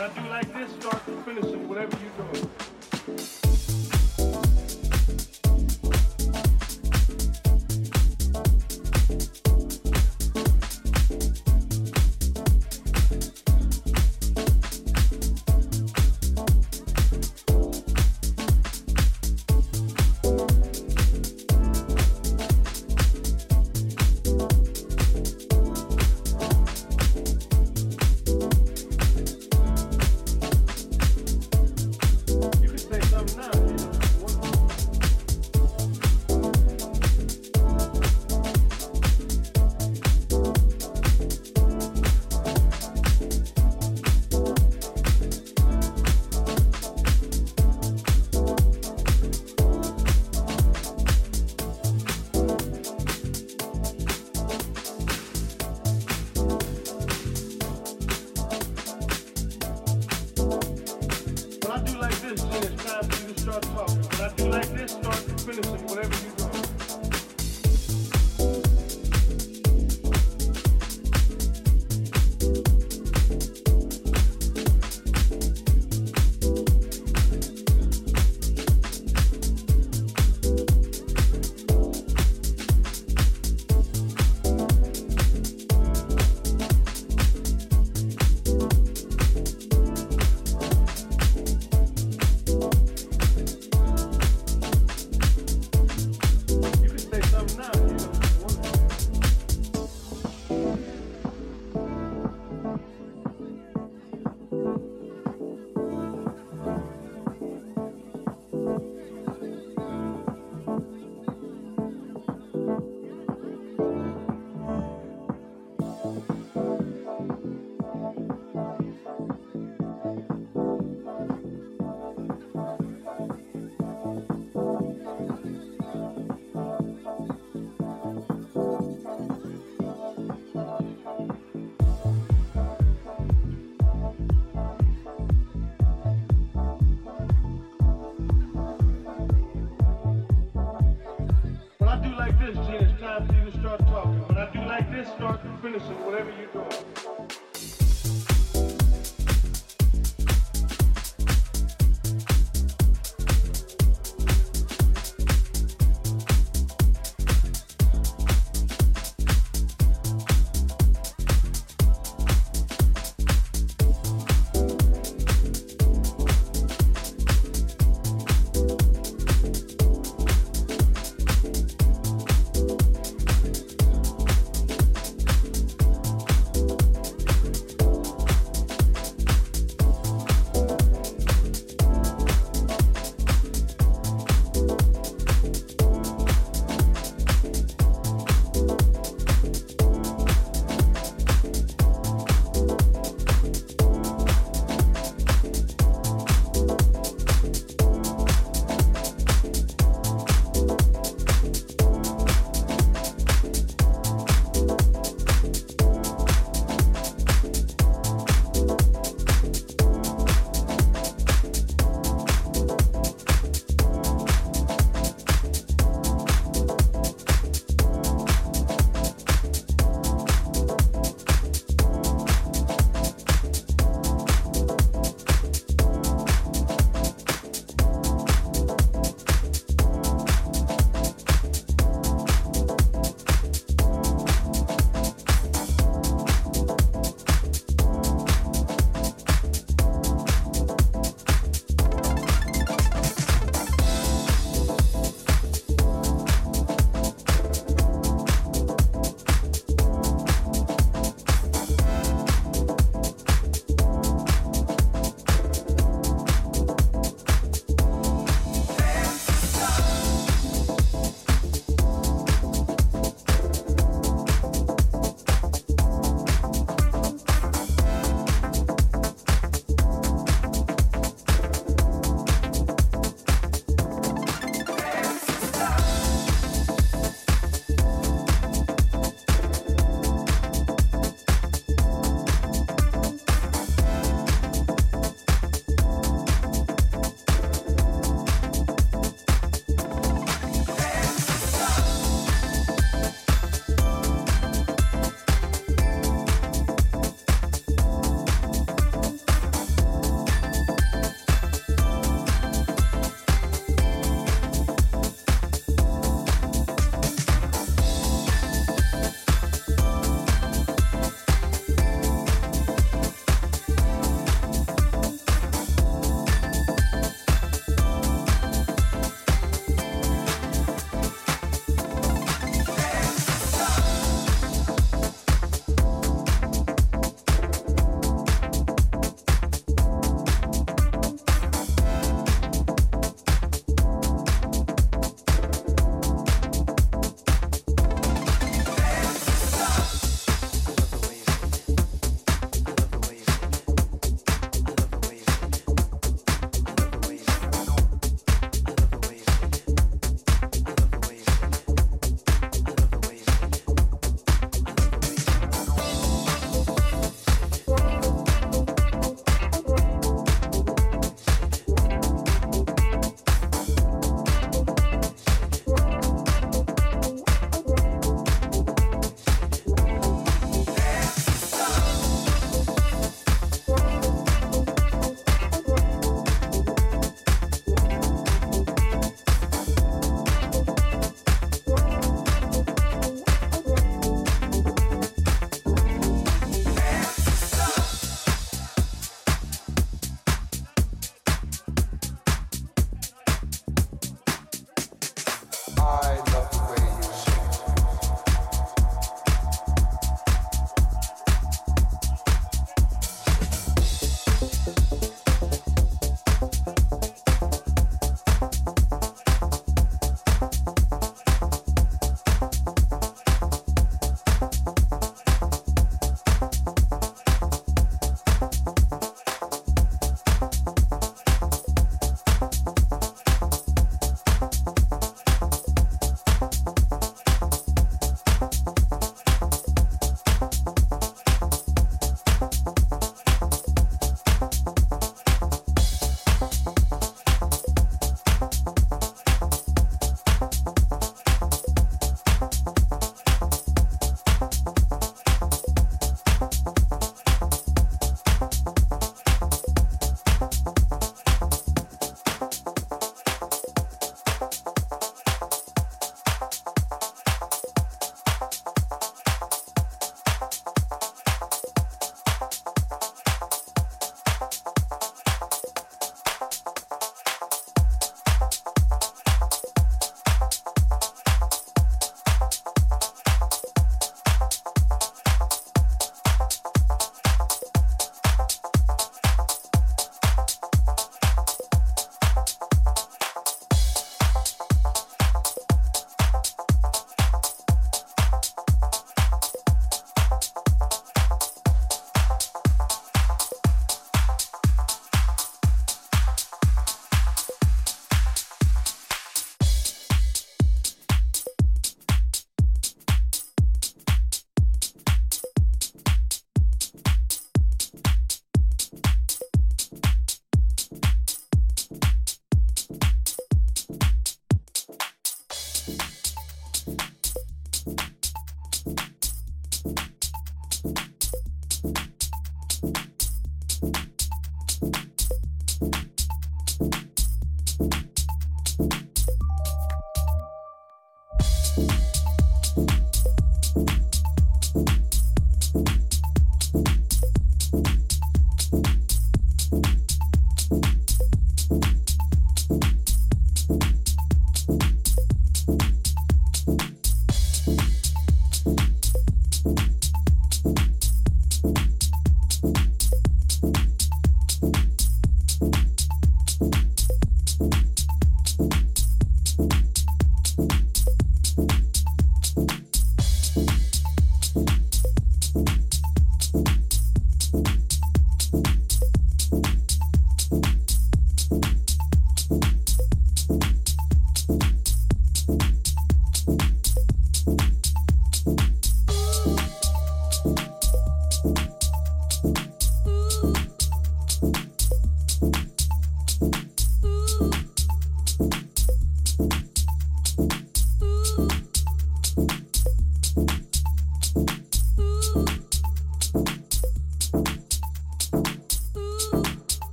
Now do like this, start to finish it, whatever you're doing.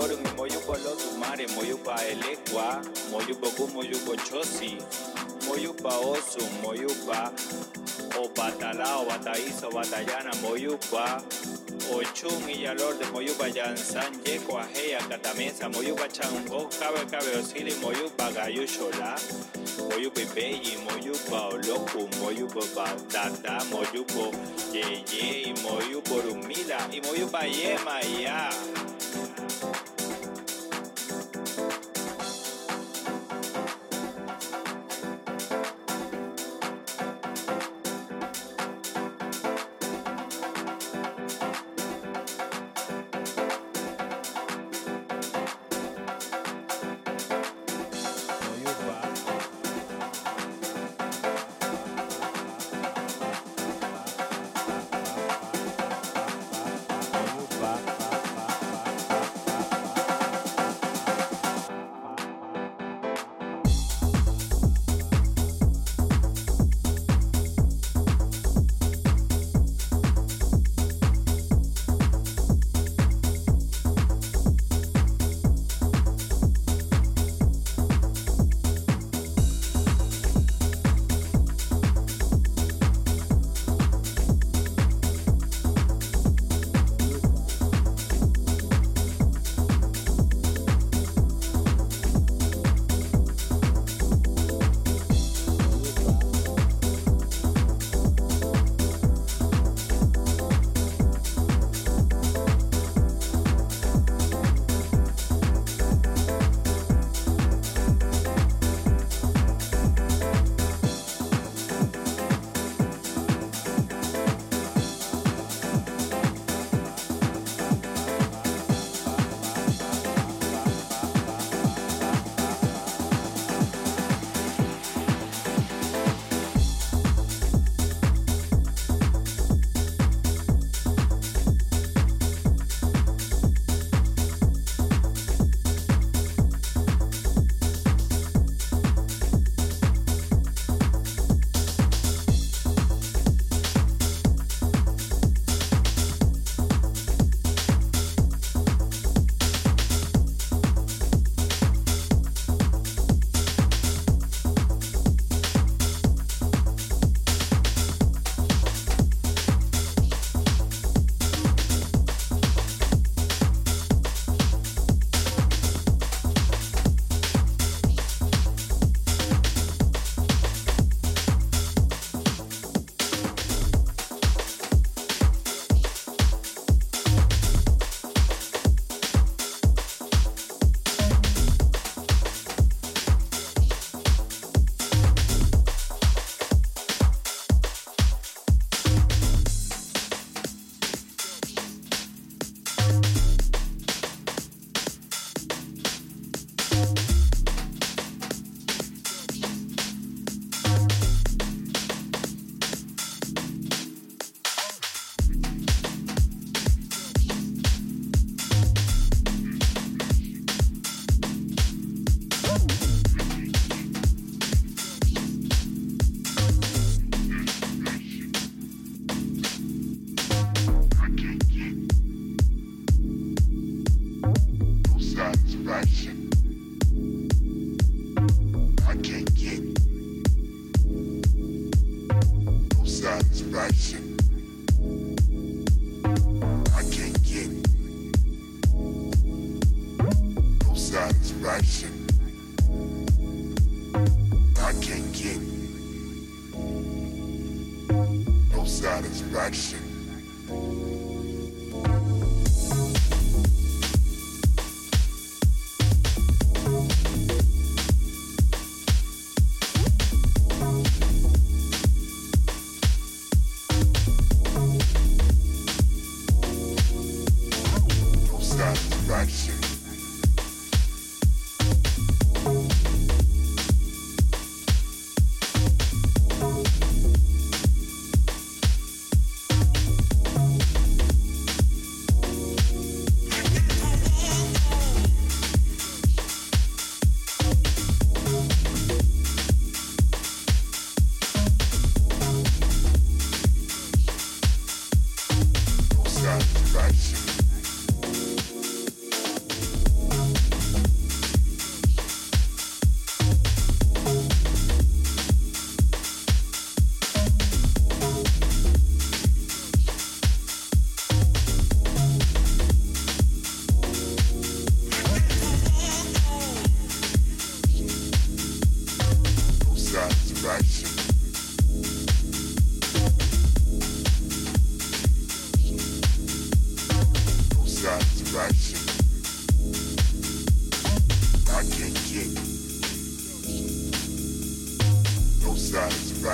lorun moyu bolo tumare moyu pa elekwa moyu boku moyu bochosi pa osu moyu pa obatala obataiso obatayana moyu pa ochun y yalor de moyu pa yansan yeko ajeya katamesa moyu pa chango cabe cabe osili moyu pa gayu chola, moyu pa ipeyi moyu pa oloku moyu pa batata moyu pa yeye rumila y moyu pa yema ya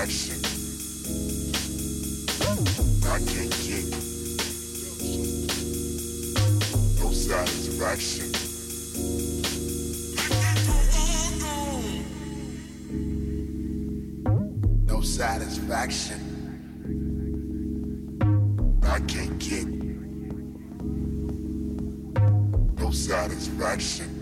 satisfaction. I can't get no satisfaction. No satisfaction. I can't get no satisfaction.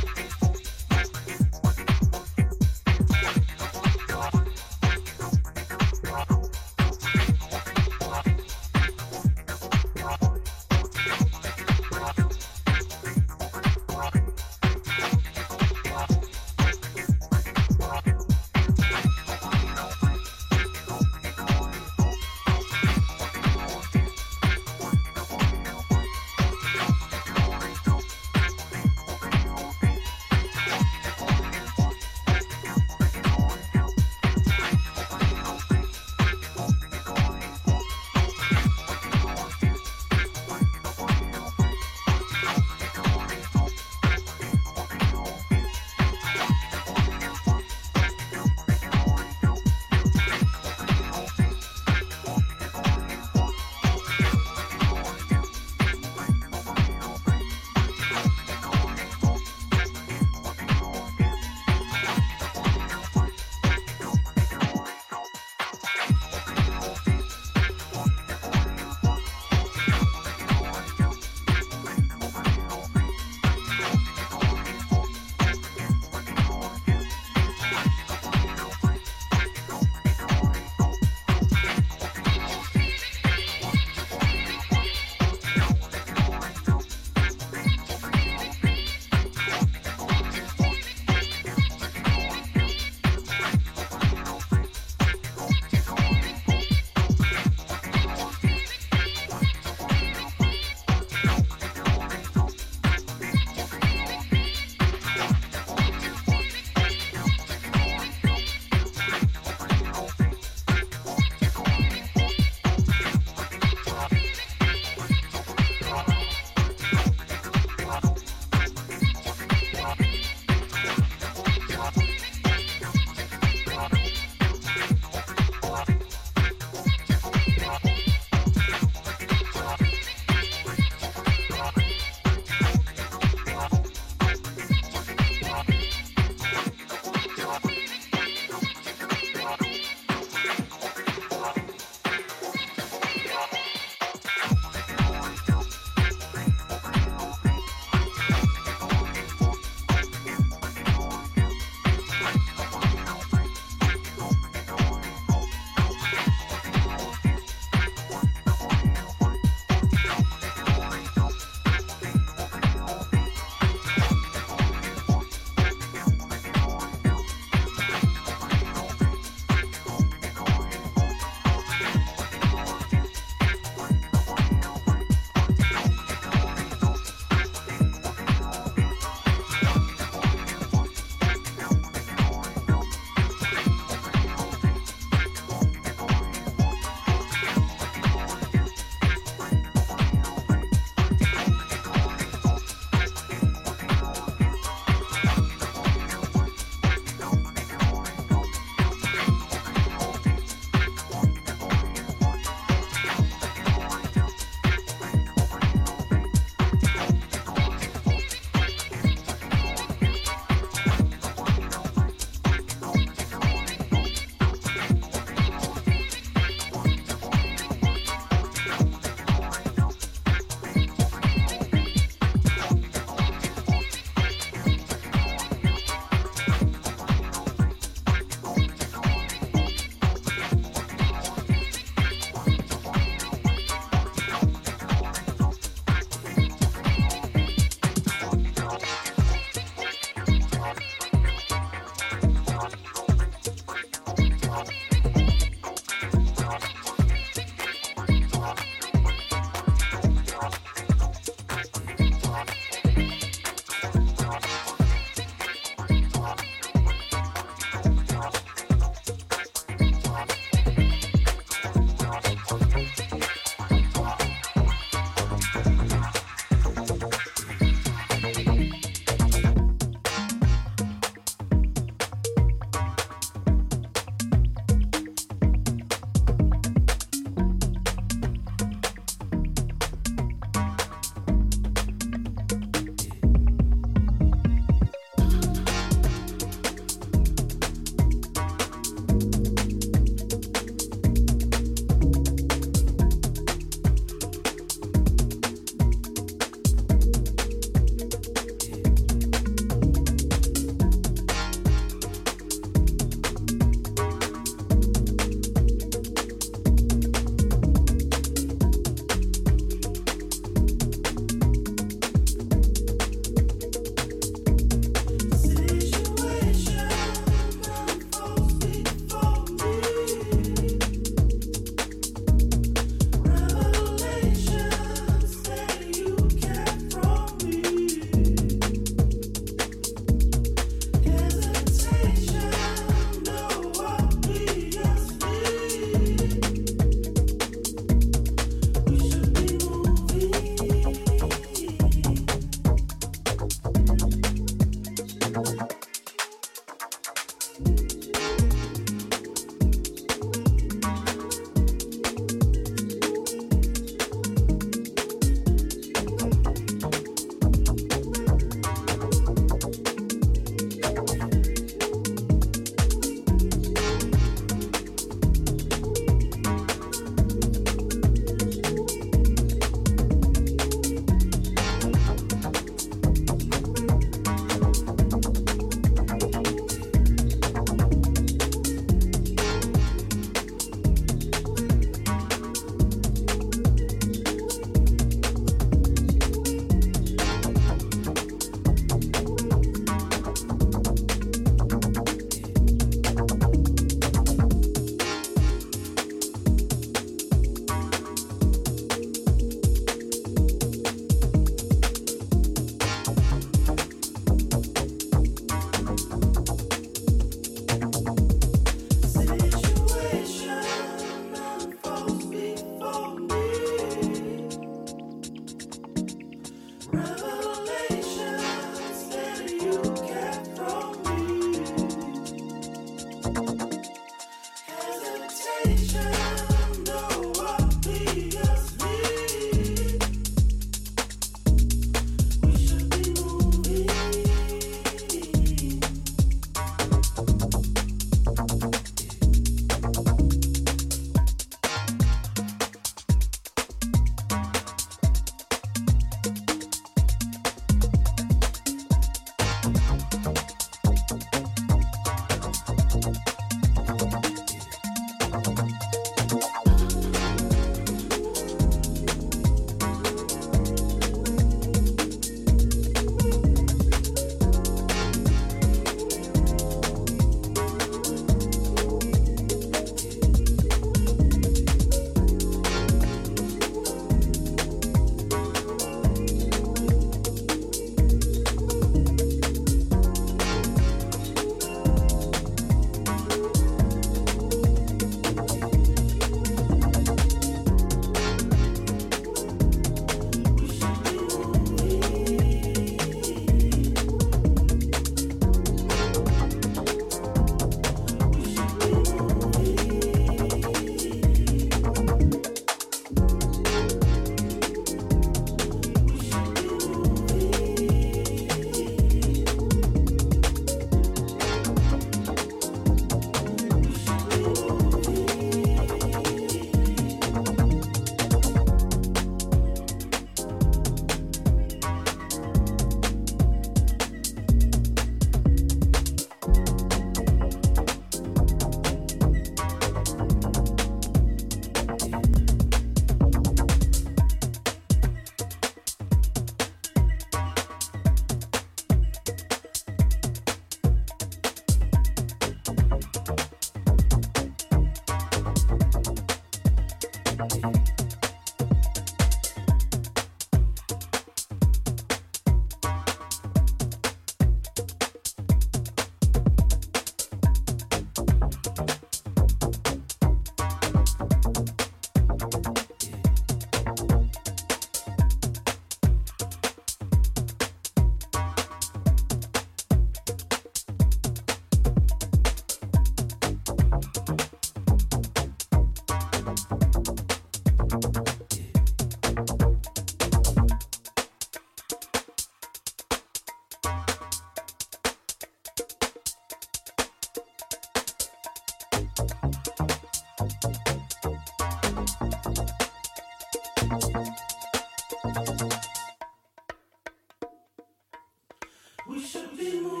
be more.